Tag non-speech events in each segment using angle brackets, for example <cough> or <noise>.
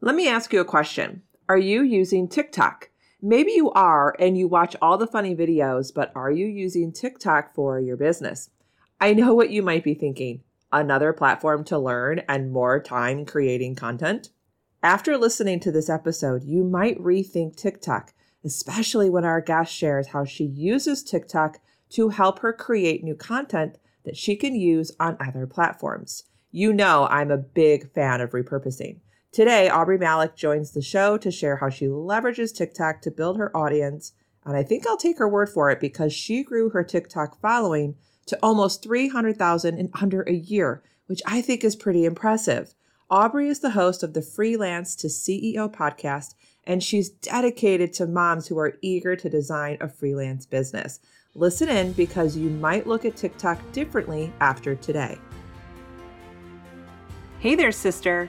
Let me ask you a question. Are you using TikTok? Maybe you are and you watch all the funny videos, but are you using TikTok for your business? I know what you might be thinking another platform to learn and more time creating content. After listening to this episode, you might rethink TikTok, especially when our guest shares how she uses TikTok to help her create new content that she can use on other platforms. You know, I'm a big fan of repurposing. Today, Aubrey Malik joins the show to share how she leverages TikTok to build her audience. And I think I'll take her word for it because she grew her TikTok following to almost 300,000 in under a year, which I think is pretty impressive. Aubrey is the host of the Freelance to CEO podcast, and she's dedicated to moms who are eager to design a freelance business. Listen in because you might look at TikTok differently after today. Hey there, sister.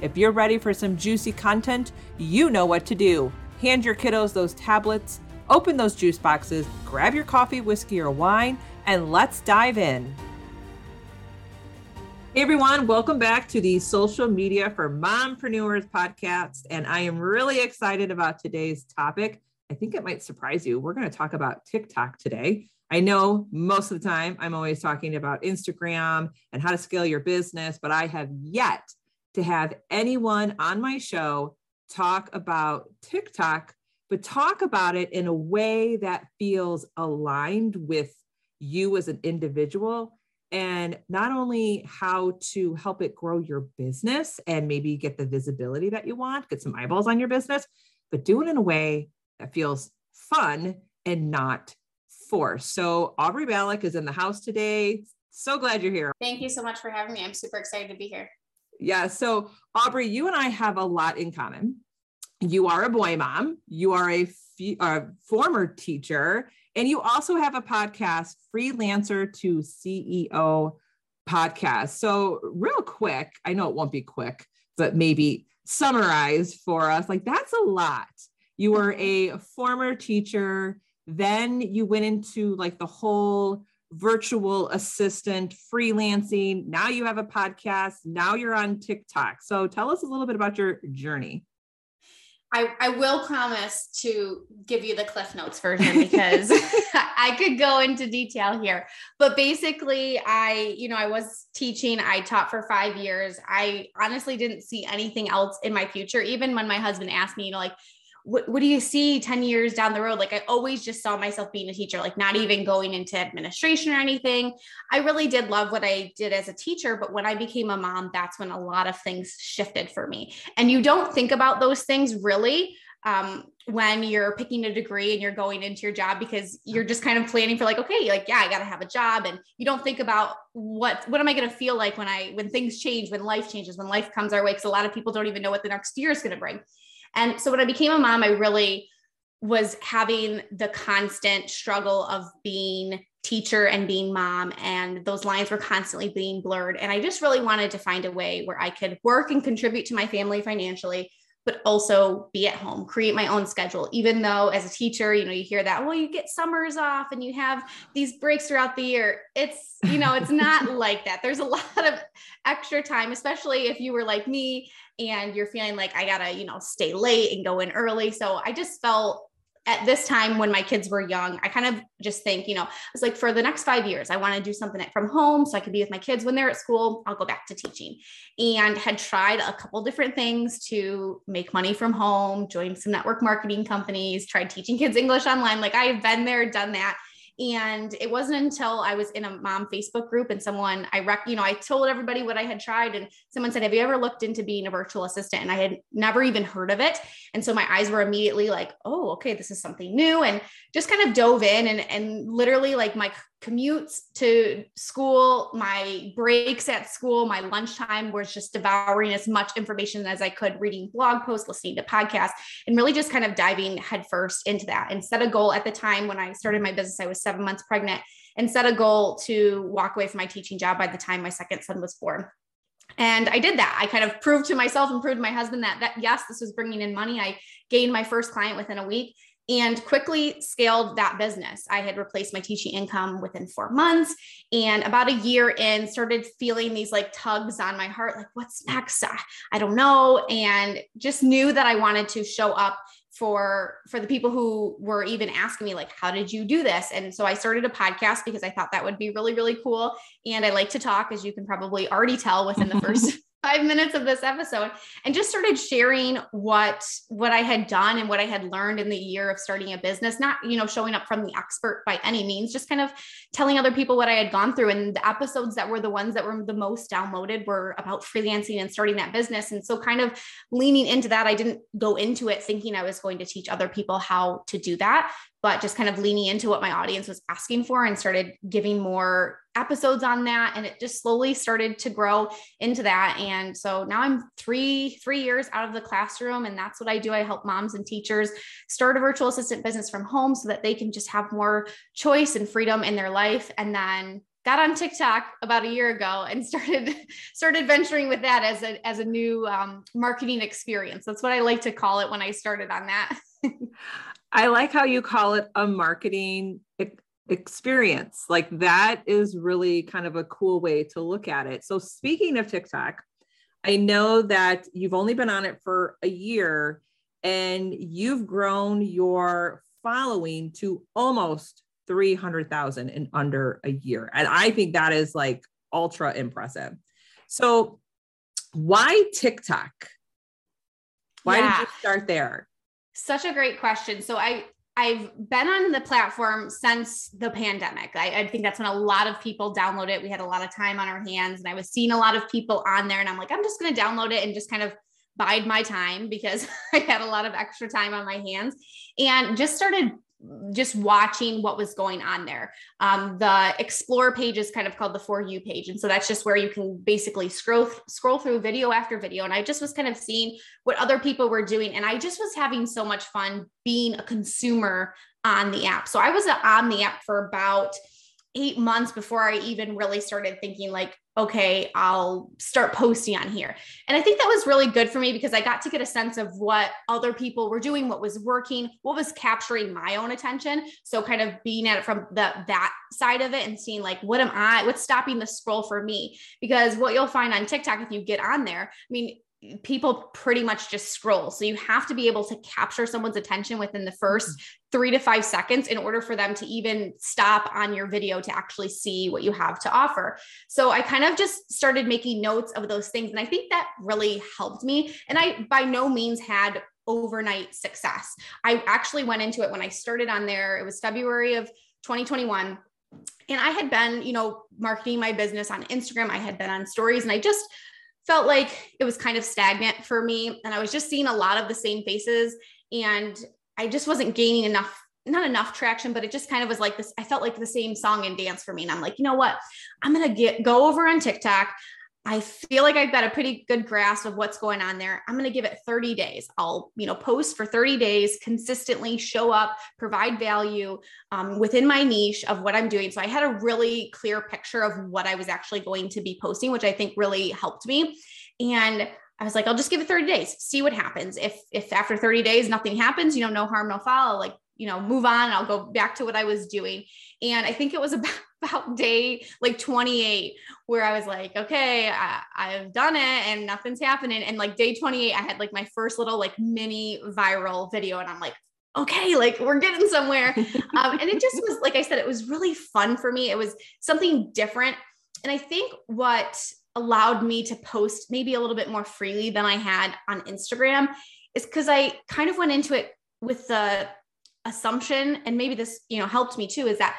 If you're ready for some juicy content, you know what to do. Hand your kiddos those tablets, open those juice boxes, grab your coffee, whiskey, or wine, and let's dive in. Hey everyone, welcome back to the Social Media for Mompreneurs podcast. And I am really excited about today's topic. I think it might surprise you. We're going to talk about TikTok today. I know most of the time I'm always talking about Instagram and how to scale your business, but I have yet to have anyone on my show talk about TikTok, but talk about it in a way that feels aligned with you as an individual and not only how to help it grow your business and maybe get the visibility that you want, get some eyeballs on your business, but do it in a way that feels fun and not forced. So Aubrey Malik is in the house today. So glad you're here. Thank you so much for having me. I'm super excited to be here. Yeah. So, Aubrey, you and I have a lot in common. You are a boy mom, you are a, a former teacher, and you also have a podcast, Freelancer to CEO podcast. So, real quick, I know it won't be quick, but maybe summarize for us like that's a lot. You were a former teacher, then you went into like the whole virtual assistant, freelancing. Now you have a podcast. Now you're on TikTok. So tell us a little bit about your journey. I, I will promise to give you the Cliff Notes version because <laughs> <laughs> I could go into detail here. But basically, I, you know, I was teaching, I taught for five years. I honestly didn't see anything else in my future. Even when my husband asked me, you know, like, what, what do you see 10 years down the road? Like I always just saw myself being a teacher, like not even going into administration or anything. I really did love what I did as a teacher, but when I became a mom, that's when a lot of things shifted for me. And you don't think about those things really um, when you're picking a degree and you're going into your job because you're just kind of planning for like, okay, like, yeah, I got to have a job. And you don't think about what, what am I to feel like when I, when things change, when life changes, when life comes our way. Cause a lot of people don't even know what the next year is to bring. And so when I became a mom, I really was having the constant struggle of being teacher and being mom and those lines were constantly being blurred. And i just really wanted to find a way where i could work and contribute to my family financially but also be at home create my own schedule. Even though as a teacher you know you hear that well you get summers off and you have these breaks throughout the year. It's you know it's not <laughs> like that. There's a lot of extra time especially if you were like me and you're feeling like I gotta, you know, stay late and go in early. So I just felt at this time when my kids were young, I kind of just think, you know, it's like for the next five years, I want to do something from home so I can be with my kids when they're at school. I'll go back to teaching and had tried a couple different things to make money from home, joined some network marketing companies, tried teaching kids English online. Like I've been there, done that. And it wasn't until I was in a mom Facebook group and someone I rec, you know, I told everybody what I had tried and someone said, Have you ever looked into being a virtual assistant? And I had never even heard of it. And so my eyes were immediately like, oh, okay, this is something new. And just kind of dove in and and literally like my commutes to school, my breaks at school, my lunchtime was just devouring as much information as I could, reading blog posts, listening to podcasts, and really just kind of diving headfirst into that. And set a goal at the time when I started my business, I was seven months pregnant, and set a goal to walk away from my teaching job by the time my second son was born. And I did that. I kind of proved to myself and proved to my husband that, that yes, this was bringing in money. I gained my first client within a week and quickly scaled that business. I had replaced my teaching income within four months. And about a year in, started feeling these like tugs on my heart like, what's next? I don't know. And just knew that I wanted to show up for for the people who were even asking me like how did you do this and so i started a podcast because i thought that would be really really cool and i like to talk as you can probably already tell within the <laughs> first five minutes of this episode and just started sharing what what i had done and what i had learned in the year of starting a business not you know showing up from the expert by any means just kind of telling other people what i had gone through. And the episodes that were the ones that were the most downloaded were about freelancing and starting that business. And so kind of leaning into that i didn't go into it thinking i was going to teach other people how to do that but just kind of leaning into what my audience was asking for and started giving more episodes on that and it just slowly started to grow into that and so now i'm three three years out of the classroom and that's what i do i help moms and teachers start a virtual assistant business from home so that they can just have more choice and freedom in their life and then got on TikTok about a year ago and <laughs> started started venturing with that as a as a new um, marketing experience. That's what I like to call it when I started on that. <laughs> I like how you call it a marketing experience. Like that is really kind of a cool way to look at it. So, speaking of TikTok, I know that you've only been on it for a year and you've grown your following to almost 300,000 in under a year. And I think that is like ultra impressive. So, why TikTok? Why yeah. did you start there? Such a great question. So I I've been on the platform since the pandemic. I, I, think that's when a lot of people download it. We had a lot of time on our hands, and I was seeing a lot of people on there, and I'm like, I'm just going to download it and just kind of bide my time because <laughs> I had a lot of extra time on my hands, and just started just watching what was going on there. Um, the explore page is kind of called the for you page. And so that's just where you can basically scroll, scroll through video after video. And I just was kind of seeing what other people were doing. And I just was having so much fun being a consumer on the app. So I was on the app for about eight months before I even really started thinking like, okay, I'll start posting on here. And I think that was really good for me because I got to get a sense of what other people were doing, what was working, what was capturing my own attention. So kind of being at it from the that side of it and seeing like what am I, what's stopping the scroll for me? Because what you'll find on TikTok if you get on there, I mean, people pretty much just scroll. So you have to be able to capture someone's attention within the first mm-hmm. three to five seconds in order for them to even stop on your video to actually see what you have to offer. So I kind of just started making notes of those things. And I think that really helped me. And I by no means had overnight success. I actually went into it when I started on there. It was February of 2021 and I had been, you know, marketing my business on Instagram. I had been on stories and I just felt like it was kind of stagnant for me. And I was just seeing a lot of the same faces. And I just wasn't gaining enough, not enough traction, but it just kind of was like this. I felt like the same song and dance for me. And I'm like, you know what? I'm going to get go over on TikTok. I feel like I've got a pretty good grasp of what's going on there. I'm going to give it 30 days. I'll, you know, post for 30 days, consistently show up, provide value um, within my niche of what I'm doing. So I had a really clear picture of what I was actually going to be posting, which I think really helped me. And I was like, I'll just give it 30 days, see what happens. If if after 30 days nothing happens, you know, no harm, no foul. Like you know, move on. I'll go back to what I was doing. And I think it was <laughs> about, about day like 28 where I was like, okay, I, I've done it and nothing's happening. And like day 28, I had like my first little like mini viral video. And I'm like, okay, like we're getting somewhere. <laughs> um, and it just was, like I said, it was really fun for me. It was something different. And I think what allowed me to post maybe a little bit more freely than I had on Instagram is because I kind of went into it with the assumption and maybe this you know helped me too is that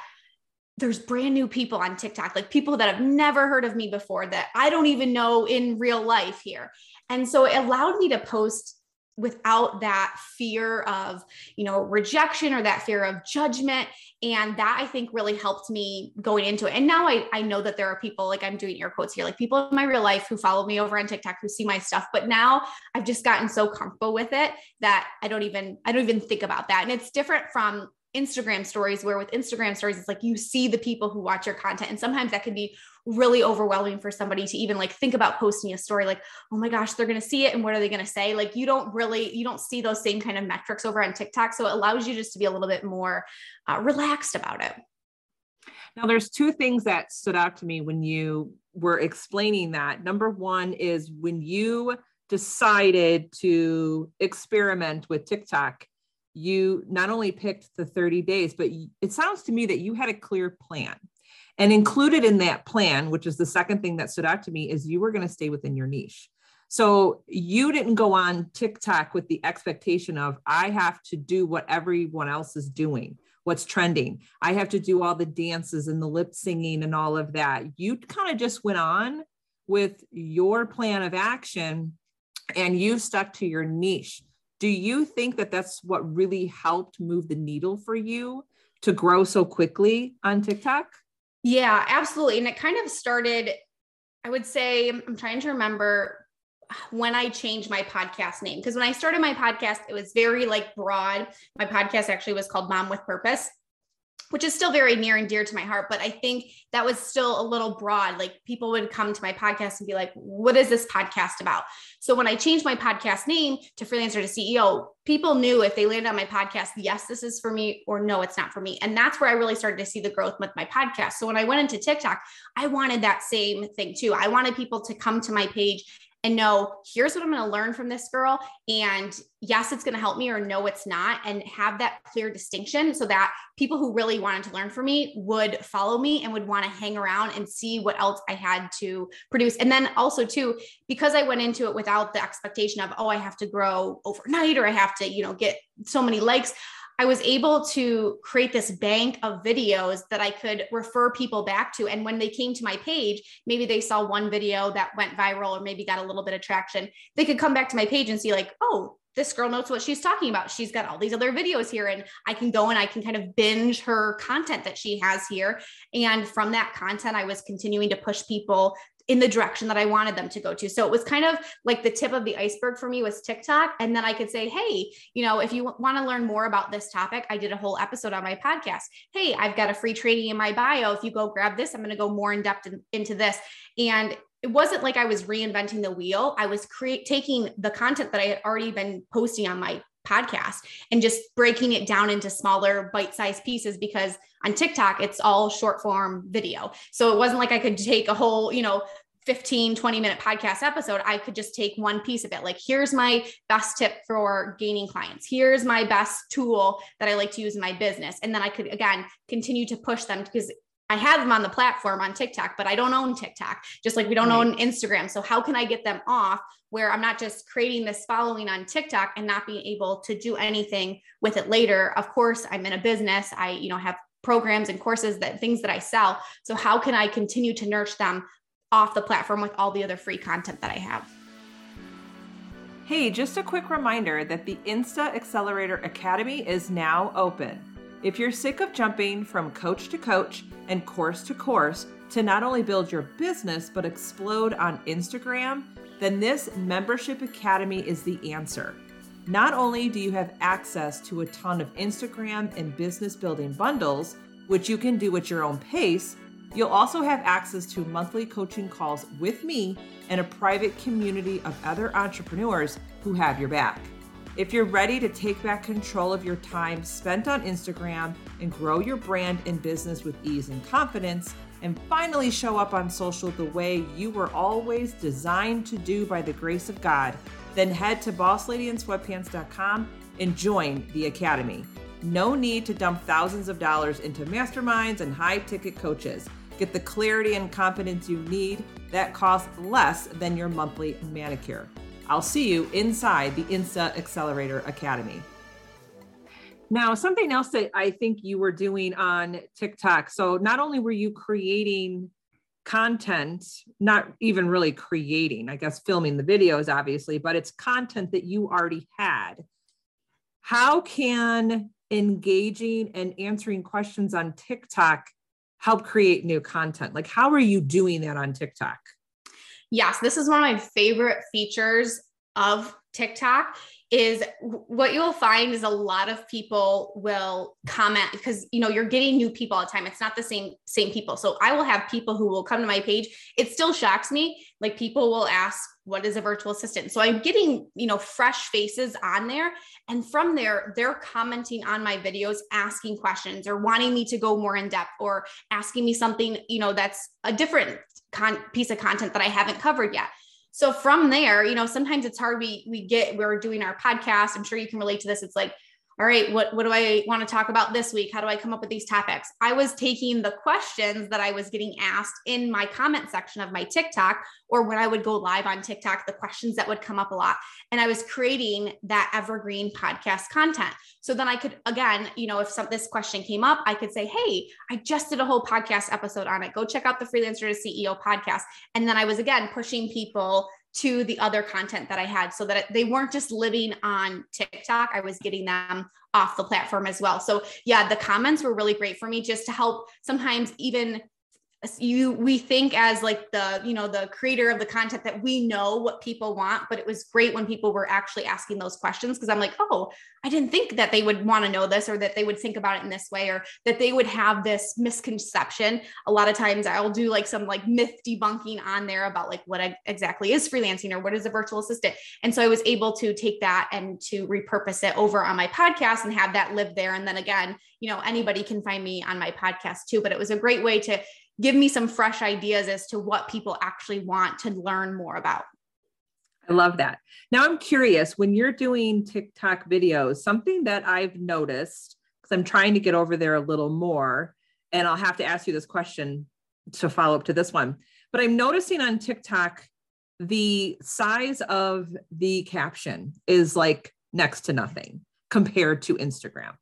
there's brand new people on TikTok like people that have never heard of me before that I don't even know in real life here. And so it allowed me to post without that fear of you know rejection or that fear of judgment. And that i think really helped me going into it. And now i, I know that there are people like i'm doing air quotes here like people in my real life who follow me over on tiktok who see my stuff. But now i've just gotten so comfortable with it that i don't even i don't even think about that. And it's different from Instagram stories, where with Instagram stories, it's like you see the people who watch your content. And sometimes that can be really overwhelming for somebody to even like think about posting a story like, oh my gosh, they're going to see it. And what are they going to say? Like, you don't really, you don't see those same kind of metrics over on TikTok. So it allows you just to be a little bit more uh, relaxed about it. Now, there's two things that stood out to me when you were explaining that. Number one is when you decided to experiment with TikTok you not only picked the 30 days, but it sounds to me that you had a clear plan. And included in that plan, which is the second thing that stood out to me, is you were going to stay within your niche. So you didn't go on TikTok with the expectation of, I have to do what everyone else is doing, what's trending. I have to do all the dances and the lip syncing and all of that. You kind of just went on with your plan of action and you stuck to your niche do you think that that's what really helped move the needle for you to grow so quickly on TikTok? Yeah, absolutely. And it kind of started, I would say, I'm trying to remember when I changed my podcast name. Because when I started my podcast, it was very like broad. My podcast actually was called Mom with Purpose which is still very near and dear to my heart. But I think that was still a little broad. Like people would come to my podcast and be like, what is this podcast about? So when I changed my podcast name to Freelancer to CEO, people knew if they landed on my podcast, yes, this is for me, or no, it's not for me. And that's where I really started to see the growth with my podcast. So when I went into TikTok, I wanted that same thing too. I wanted people to come to my page and know here's what I'm going to learn from this girl. And yes, it's going to help me, or no, it's not. And have that clear distinction so that people who really wanted to learn from me would follow me and would want to hang around and see what else I had to produce. And then also, too, because I went into it without the expectation of, oh, I have to grow overnight or I have to, you know, get so many likes. I was able to create this bank of videos that I could refer people back to. And when they came to my page, maybe they saw one video that went viral or maybe got a little bit of traction. They could come back to my page and see, like, oh, this girl knows what she's talking about. She's got all these other videos here, and I can go and I can kind of binge her content that she has here. And from that content, I was continuing to push people in the direction that I wanted them to go to. So it was kind of like the tip of the iceberg for me was TikTok. And then I could say, hey, you know, if you want to learn more about this topic, I did a whole episode on my podcast. Hey, I've got a free training in my bio. If you go grab this, I'm going to go more in depth in, into this. And it wasn't like I was reinventing the wheel. I was create taking the content that I had already been posting on my podcast and just breaking it down into smaller bite-sized pieces because on TikTok it's all short form video. So it wasn't like I could take a whole, you know, 15 20 minute podcast episode i could just take one piece of it like here's my best tip for gaining clients here's my best tool that i like to use in my business and then i could again continue to push them because I have them on the platform on TikTok, but I don't own TikTok, just like we don't right. own Instagram. So, how can I get them off where I'm not just creating this following on TikTok and not being able to do anything with it later? Of course, I'm in a business. I, you know, have programs and courses that things that I sell. So, how can I continue to nurture them off the platform with all the other free content that I have? Hey, just a quick reminder that the Insta Accelerator Academy is now open. If you're sick of jumping from coach to coach and course to course to not only build your business but explode on Instagram, then this membership academy is the answer. Not only do you have access to a ton of Instagram and business building bundles, which you can do at your own pace, you'll also have access to monthly coaching calls with me and a private community of other entrepreneurs who have your back. If you're ready to take back control of your time spent on Instagram and grow your brand and business with ease and confidence, and finally show up on social the way you were always designed to do by the grace of God, then head to bossladyinsweatpants.com and join the Academy. No need to dump thousands of dollars into masterminds and high ticket coaches. Get the clarity and confidence you need that costs less than your monthly manicure. I'll see you inside the Insta Accelerator Academy. Now, something else that I think you were doing on TikTok. So, not only were you creating content, not even really creating, I guess filming the videos, obviously, but it's content that you already had. How can engaging and answering questions on TikTok help create new content? Like, how are you doing that on TikTok? Yes, this is one of my favorite features of TikTok is what you'll find is a lot of people will comment because you know you're getting new people all the time. It's not the same same people. So i will have people who will come to my page. It still shocks me. Like people will ask what is a virtual assistant? So i'm getting you know fresh faces on there. And from there they're commenting on my videos asking questions or wanting me to go more in depth or asking me something you know that's a different con- piece of content that i haven't covered yet so from there, you know, sometimes it's hard. We we get we're doing our podcast. I'm sure you can relate to this. It's like, all right, what what do I want to talk about this week? How do I come up with these topics? I was taking the questions that I was getting asked in my comment section of my TikTok or when I would go live on TikTok, the questions that would come up a lot, and I was creating that evergreen podcast content. So then I could again, you know, if some this question came up, I could say, "Hey, I just did a whole podcast episode on it. Go check out the Freelancer to CEO podcast." And then I was again pushing people to the other content that I had so that they weren't just living on TikTok. I was getting them off the platform as well. So, yeah, the comments were really great for me just to help sometimes even you we think as like the you know the creator of the content that we know what people want but it was great when people were actually asking those questions because i'm like oh i didn't think that they would want to know this or that they would think about it in this way or that they would have this misconception. A lot of times i'll do like some like myth debunking on there about like what exactly is freelancing or what is a virtual assistant. And so i was able to take that and to repurpose it over on my podcast and have that live there. And then again you know anybody can find me on my podcast too but it was a great way to give me some fresh ideas as to what people actually want to learn more about. I love that. Now I'm curious when you're doing TikTok videos, something that I've noticed because I'm trying to get over there a little more, and I'll have to ask you this question to follow up to this one. But I'm noticing on TikTok, the size of the caption is like next to nothing compared to Instagram.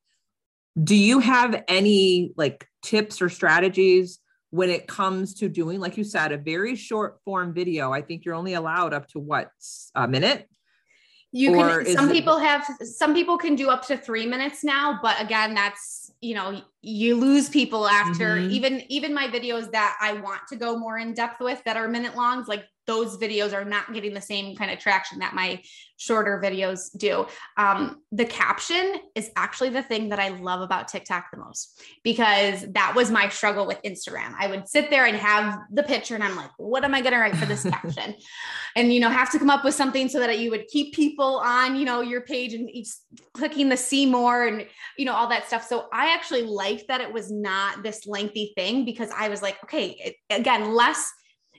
Do you have any like tips or strategies when it comes to doing, like you said, a very short form video, I think you're only allowed up to what a minute. You or can. Some people it, have. Some people can do up to three minutes now, but again, that's you know you lose people after mm-hmm. even even my videos that I want to go more in depth with that are minute longs. Like those videos are not getting the same kind of traction that my shorter videos do. Um, the caption is actually the thing that I love about TikTok the most because that was my struggle with Instagram. I would sit there and have the picture and I'm like, what am I going to write for this <laughs> caption? And, you know, have to come up with something so that you would keep people on, you know, your page and clicking the see more and, you know, all that stuff. So I actually liked that it was not this lengthy thing because I was like, okay, again, less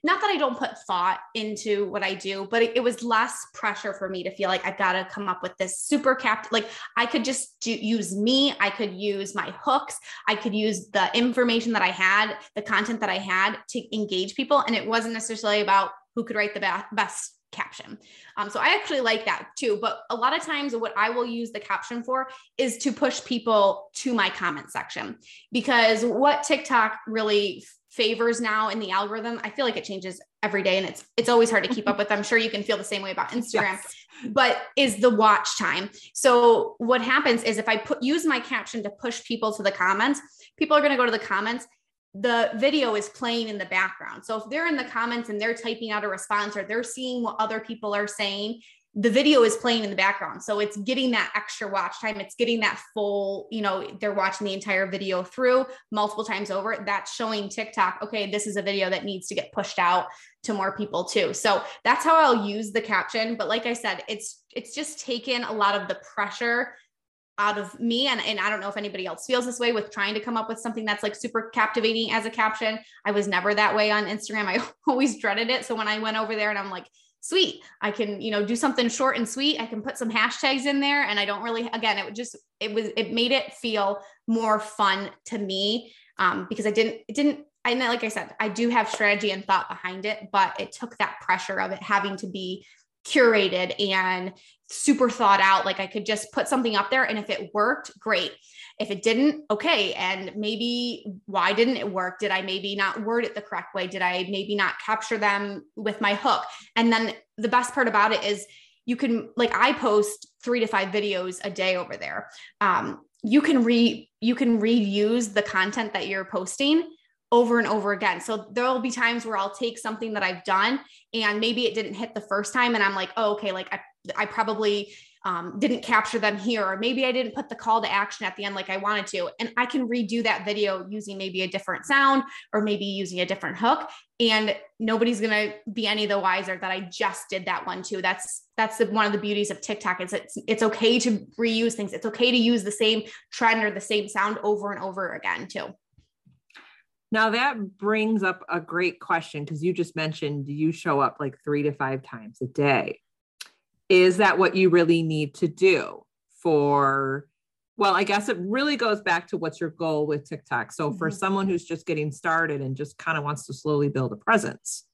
not that I don't put thought into what I do, but it, it was less pressure for me to feel like I've got to come up with this super capped. Like I could just do, use me, I could use my hooks, I could use the information that I had, the content that I had to engage people. And it wasn't necessarily about who could write the be- best caption. Um, so I actually like that too. But a lot of times, what I will use the caption for is to push people to my comment section because what TikTok really favors now in the algorithm i feel like it changes every day and it's it's always hard to keep up with. I'm sure you can feel the same way about <laughs> instagram yes. but is the watch time. So what happens is if i put use my caption to push people to the comments people are going to go to the comments the video is playing in the background. So if they're in the comments and they're typing out a response or they're seeing what other people are saying the video is playing in the background. So it's getting that extra watch time. It's getting that full, you know, they're watching the entire video through multiple times over. That's showing TikTok, okay, this is a video that needs to get pushed out to more people too. So that's how I'll use the caption. But like I said, it's it's just taken a lot of the pressure out of me and, and i don't know if anybody else feels this way with trying to come up with something that's like super captivating as a caption i was never that way on instagram i <laughs> always dreaded it so when i went over there and i'm like sweet. I can you know do something short and sweet. I can put some hashtags in there. And i don't really again it would just it was it made it feel more fun to me um, because i didn't it didn't i know like i said i do have strategy and thought behind it but it took that pressure of it having to be curated and super thought out. Like I could just put something up there and if it worked, great. If it didn't, okay. And maybe why didn't it work? Did I maybe not word it the correct way? Did I maybe not capture them with my hook? And then the best part about it is you can, like, I post three to five videos a day over there. Um, you can re you can reuse the content that you're posting over and over again. So there'll be times where I'll take something that I've done and maybe it didn't hit the first time and I'm like, oh, okay, like I, I probably um, didn't capture them here, or maybe I didn't put the call to action at the end like I wanted to. And I can redo that video using maybe a different sound or maybe using a different hook. And nobody's gonna be any the wiser that I just did that one too. That's that's the, one of the beauties of TikTok. Is it's it's okay to reuse things. It's okay to use the same trend or the same sound over and over again too. Now that brings up a great question because you just mentioned you show up like three to five times a day. Is that what you really need to do for well i guess it really goes back to what's your goal with tiktok. So mm-hmm. for someone who's just getting started and just kind of wants to slowly build a presence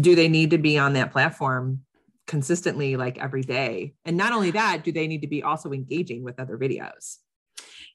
do they need to be on that platform consistently like every day? And not only that do they need to be also engaging with other videos?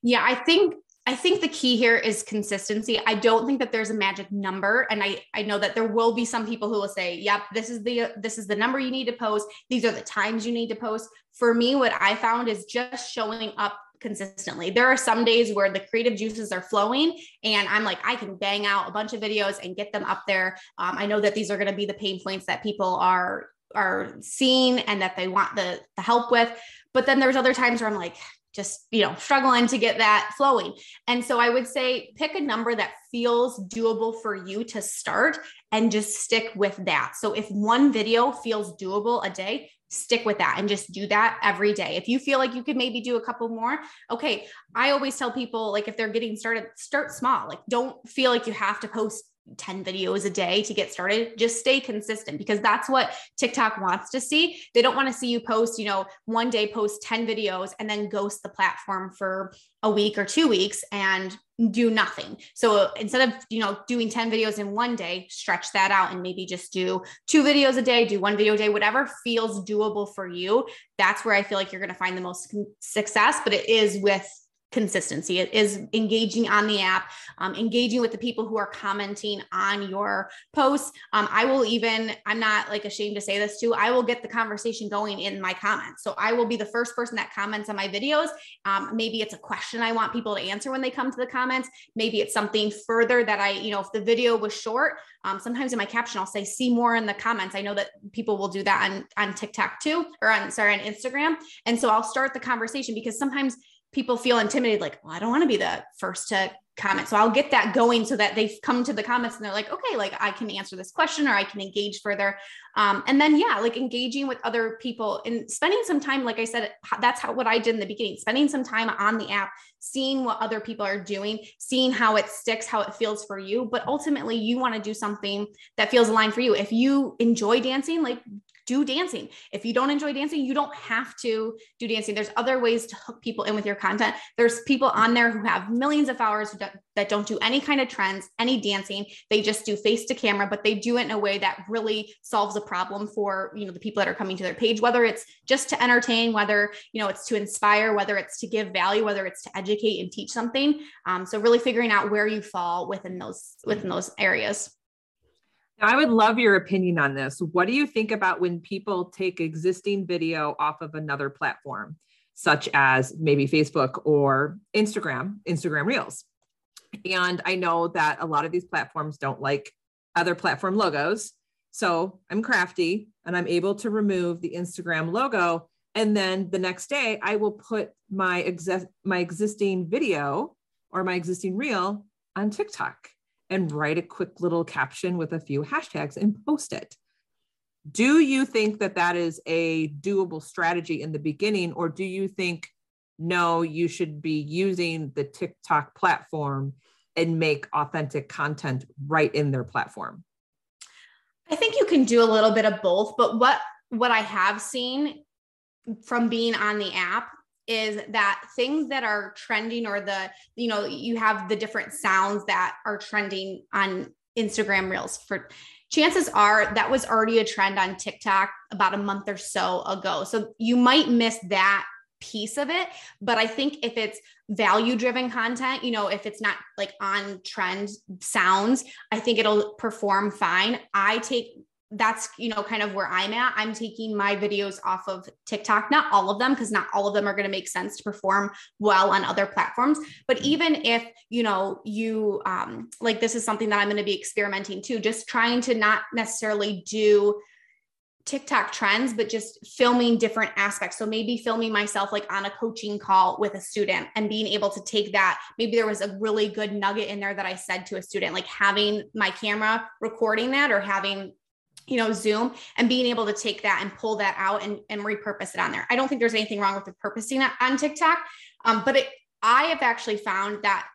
Yeah i think I think the key here is consistency. I don't think that there's a magic number and I I know that there will be some people who will say, "Yep, this is the this is the number you need to post. These are the times you need to post." For me, what I found is just showing up consistently. There are some days where the creative juices are flowing and I'm like I can bang out a bunch of videos and get them up there. Um, I know that these are going to be the pain points that people are are seeing and that they want the the help with. But then there's other times where I'm like, just you know struggling to get that flowing. And so i would say pick a number that feels doable for you to start and just stick with that. So if one video feels doable a day stick with that and just do that every day. If you feel like you could maybe do a couple more okay i always tell people like if they're getting started start small. Like don't feel like you have to post 10 videos a day to get started just stay consistent because that's what tiktok wants to see. They don't want to see you post you know one day post 10 videos and then ghost the platform for a week or two weeks and do nothing. So instead of you know doing 10 videos in one day stretch that out and maybe just do two videos a day do one video a day whatever feels doable for you. That's where i feel like you're going to find the most success but it is with consistency. It is engaging on the app, um, engaging with the people who are commenting on your posts. Um, I will even, I'm not like ashamed to say this too, I will get the conversation going in my comments. So I will be the first person that comments on my videos. Um, maybe it's a question I want people to answer when they come to the comments. Maybe it's something further that I, you know, if the video was short, um, sometimes in my caption, I'll say, see more in the comments. I know that people will do that on, on TikTok too, or on, sorry, on Instagram. And so I'll start the conversation because sometimes people feel intimidated, like, well, I don't want to be the first to comment. So I'll get that going so that they've come to the comments and they're like, okay, like I can answer this question or I can engage further. Um, and then, yeah, like engaging with other people and spending some time, like I said, that's how what I did in the beginning, spending some time on the app, seeing what other people are doing, seeing how it sticks, how it feels for you. But ultimately, you want to do something that feels aligned for you. If you enjoy dancing, like do dancing. If you don't enjoy dancing, you don't have to do dancing. There's other ways to hook people in with your content. There's people on there who have millions of followers that don't do any kind of trends, any dancing. They just do face to camera, but they do it in a way that really solves a problem for, you know, the people that are coming to their page, whether it's just to entertain, whether, you know, it's to inspire, whether it's to give value, whether it's to educate and teach something. Um, so really figuring out where you fall within those within those areas. I would love your opinion on this. What do you think about when people take existing video off of another platform, such as maybe Facebook or Instagram, Instagram Reels? And I know that a lot of these platforms don't like other platform logos. So I'm crafty and I'm able to remove the Instagram logo. And then the next day, I will put my, exi- my existing video or my existing reel on TikTok and write a quick little caption with a few hashtags and post it. Do you think that that is a doable strategy in the beginning, or do you think no, you should be using the TikTok platform and make authentic content right in their platform? I think you can do a little bit of both, but what what I have seen from being on the app is that things that are trending or the you know you have the different sounds that are trending on Instagram reels for chances are that was already a trend on TikTok about a month or so ago. So you might miss that piece of it. But I think if it's value driven content, you know, if it's not like on trend sounds, I think it'll perform fine. I take that's you know kind of where i'm at i'm taking my videos off of tiktok not all of them because not all of them are going to make sense to perform well on other platforms but even if you know you um like this is something that i'm going to be experimenting too just trying to not necessarily do TikTok trends, but just filming different aspects. So maybe filming myself like on a coaching call with a student and being able to take that. Maybe there was a really good nugget in there that I said to a student, like having my camera recording that or having you know zoom and being able to take that and pull that out and, and repurpose it on there i don't think there's anything wrong with repurposing it on tiktok um, but it, i have actually found that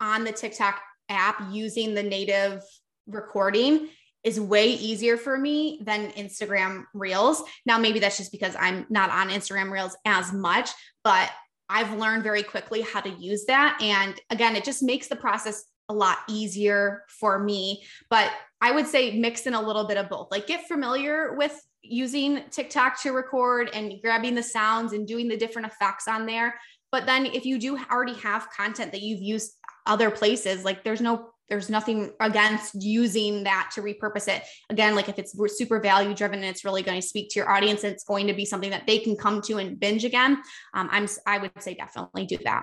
on the tiktok app using the native recording is way easier for me than Instagram Reels. Now, maybe that's just because I'm not on Instagram Reels as much, but I've learned very quickly how to use that. And again, it just makes the process a lot easier for me. But I would say mix in a little bit of both. Like get familiar with using TikTok to record and grabbing the sounds and doing the different effects on there. But then if you do already have content that you've used other places, like there's no there's nothing against using that to repurpose it again like if it's super value driven and it's really going to speak to your audience it's going to be something that they can come to and binge again um, i'm i would say definitely do that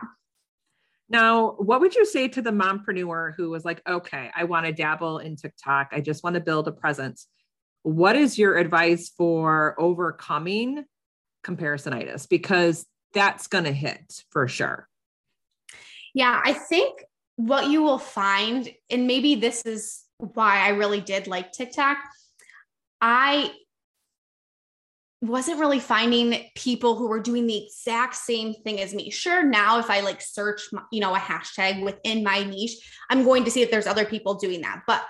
now what would you say to the mompreneur who was like okay i want to dabble in tiktok. I just want to build a presence. What is your advice for overcoming comparisonitis? Because that's going to hit for sure. Yeah i think what you will find, and maybe this is why I really did like TikTok, I wasn't really finding people who were doing the exact same thing as me. Sure, now if I like search, you know, a hashtag within my niche, I'm going to see if there's other people doing that. But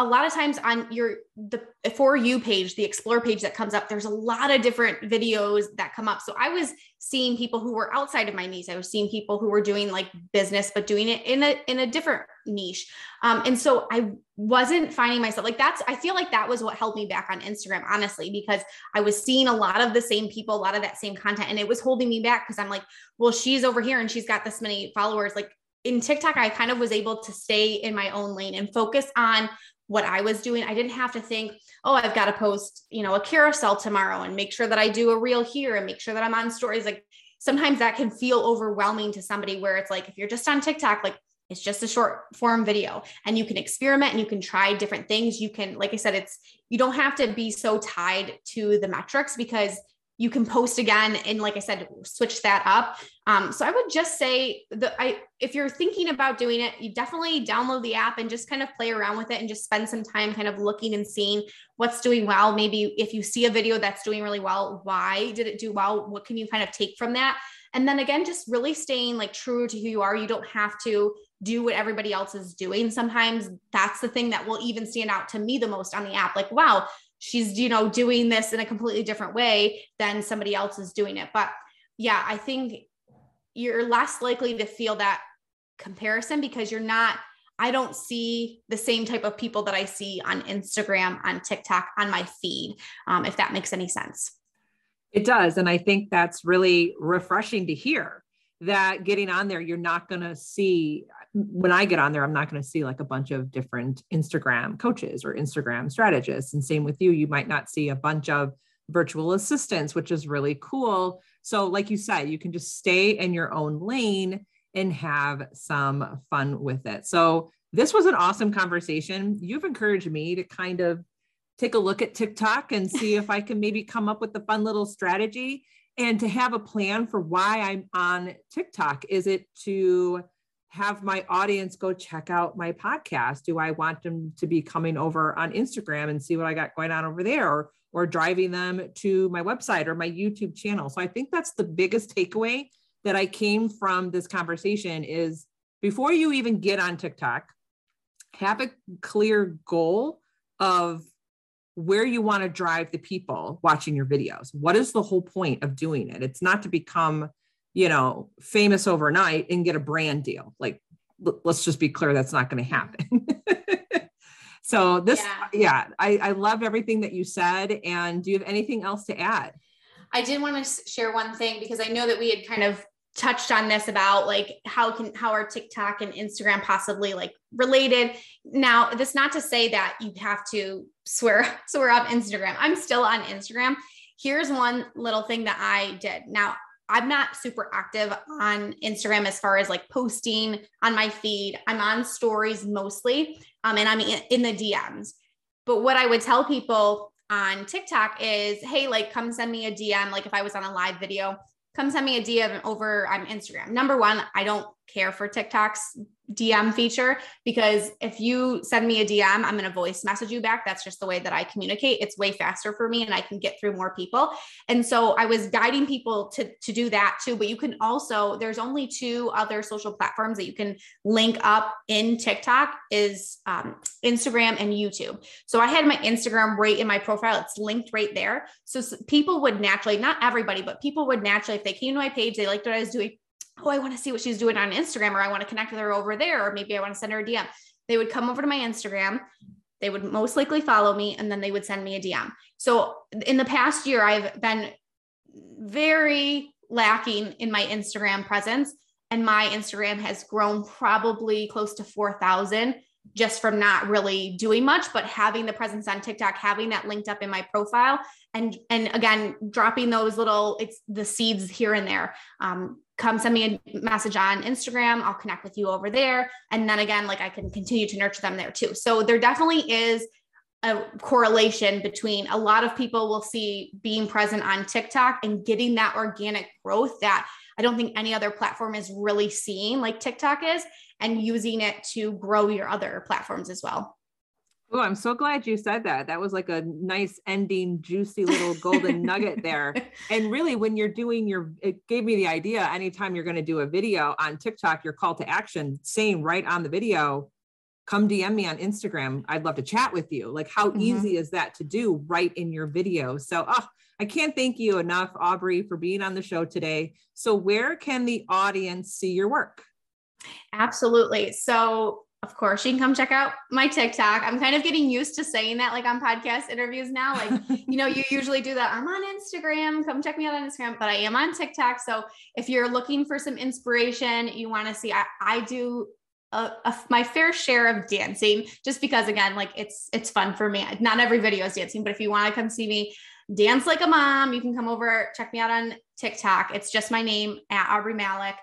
a lot of times on your the for you page the explore page that comes up there's a lot of different videos that come up. So i was seeing people who were outside of my niche. I was seeing people who were doing like business but doing it in a in a different niche. Um, and so i wasn't finding myself like that's i feel like that was what held me back on instagram honestly because i was seeing a lot of the same people a lot of that same content and it was holding me back because i'm like well she's over here and she's got this many followers. Like in TikTok, I kind of was able to stay in my own lane and focus on what I was doing. I didn't have to think, oh, I've got to post, you know, a carousel tomorrow and make sure that I do a reel here and make sure that I'm on stories. Like sometimes that can feel overwhelming to somebody where it's like, if you're just on TikTok, like it's just a short form video and you can experiment and you can try different things. You can, like I said, it's, you don't have to be so tied to the metrics because you can post again and like i said switch that up. Um, so i would just say that i if you're thinking about doing it you definitely download the app and just kind of play around with it and just spend some time kind of looking and seeing what's doing well. Maybe if you see a video that's doing really well why did it do well? What can you kind of take from that? And then again just really staying like true to who you are. You don't have to do what everybody else is doing sometimes. That's the thing that will even stand out to me the most on the app. Like wow she's you know doing this in a completely different way than somebody else is doing it. But yeah i think you're less likely to feel that comparison because you're not i don't see the same type of people that i see on instagram on tiktok on my feed um, if that makes any sense. It does. And i think that's really refreshing to hear that getting on there you're not going to see when I get on there, I'm not going to see like a bunch of different Instagram coaches or Instagram strategists. And same with you, you might not see a bunch of virtual assistants, which is really cool. So, like you said, you can just stay in your own lane and have some fun with it. So, this was an awesome conversation. You've encouraged me to kind of take a look at TikTok and see if I can maybe come up with a fun little strategy and to have a plan for why I'm on TikTok. Is it to have my audience go check out my podcast? Do I want them to be coming over on Instagram and see what I got going on over there or, or driving them to my website or my YouTube channel? So I think that's the biggest takeaway that I came from this conversation is before you even get on TikTok, have a clear goal of where you want to drive the people watching your videos. What is the whole point of doing it? It's not to become you know, famous overnight and get a brand deal. Like, let's just be clear, that's not going to happen. <laughs> So this, yeah, yeah I, I love everything that you said. And do you have anything else to add? I did want to share one thing because I know that we had kind of touched on this about like how can how are TikTok and Instagram possibly like related. Now, this not to say that you have to swear <laughs> swear up Instagram. I'm still on Instagram. Here's one little thing that I did. Now, I'm not super active on Instagram as far as like posting on my feed. I'm on stories mostly, um, and I'm in the DMs. But what I would tell people on TikTok is, hey, like come send me a DM. Like if I was on a live video, come send me a DM over on Instagram. Number one, I don't care for TikTok's DM feature because if you send me a DM, I'm going to voice message you back. That's just the way that I communicate. It's way faster for me and I can get through more people. And so I was guiding people to, to do that too. But you can also, there's only two other social platforms that you can link up in TikTok is um, Instagram and YouTube. So I had my Instagram right in my profile. It's linked right there. So people would naturally, not everybody, but people would naturally, if they came to my page, they liked what I was doing oh, I want to see what she's doing on Instagram, or I want to connect with her over there, or maybe I want to send her a DM. They would come over to my Instagram. They would most likely follow me and then they would send me a DM. So in the past year, I've been very lacking in my Instagram presence. And my Instagram has grown probably close to 4,000 just from not really doing much, but having the presence on TikTok, having that linked up in my profile, and and again dropping those little it's the seeds here and there. Um, come send me a message on Instagram. I'll connect with you over there, and then again, like I can continue to nurture them there too. So there definitely is a correlation between a lot of people will see being present on TikTok and getting that organic growth that I don't think any other platform is really seeing like TikTok is and using it to grow your other platforms as well. Oh, I'm so glad you said that. That was like a nice ending, juicy little golden nugget there. <laughs> And really, when you're doing your, it gave me the idea anytime you're going to do a video on TikTok, your call to action saying right on the video, come DM me on Instagram. I'd love to chat with you. Like, how mm-hmm. easy is that to do right in your video? So, oh, I can't thank you enough, Aubrey, for being on the show today. So, where can the audience see your work? Absolutely. So, of course, you can come check out my TikTok. I'm kind of getting used to saying that like on podcast interviews now. Like, <laughs> you know, you usually do that. I'm on Instagram. Come check me out on Instagram, but I am on TikTok. So if you're looking for some inspiration, you want to see, I, I do a, a, my fair share of dancing just because again, like it's, it's fun for me. Not every video is dancing, but if you want to come see me dance like a mom, you can come over, check me out on TikTok. It's just my name at Aubrey Malik.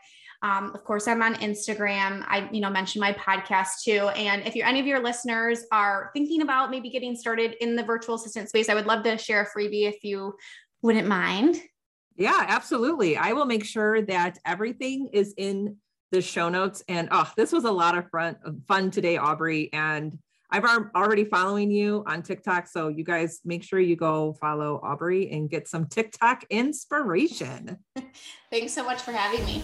Um, of course, I'm on Instagram. I, you know, mentioned my podcast too. And if you're any of your listeners are thinking about maybe getting started in the virtual assistant space, I would love to share a freebie if you wouldn't mind. Yeah, absolutely. I will make sure that everything is in the show notes. And oh, this was a lot of fun, fun today, Aubrey. And I've already following you on TikTok. So you guys make sure you go follow Aubrey and get some TikTok inspiration. <laughs> Thanks so much for having me.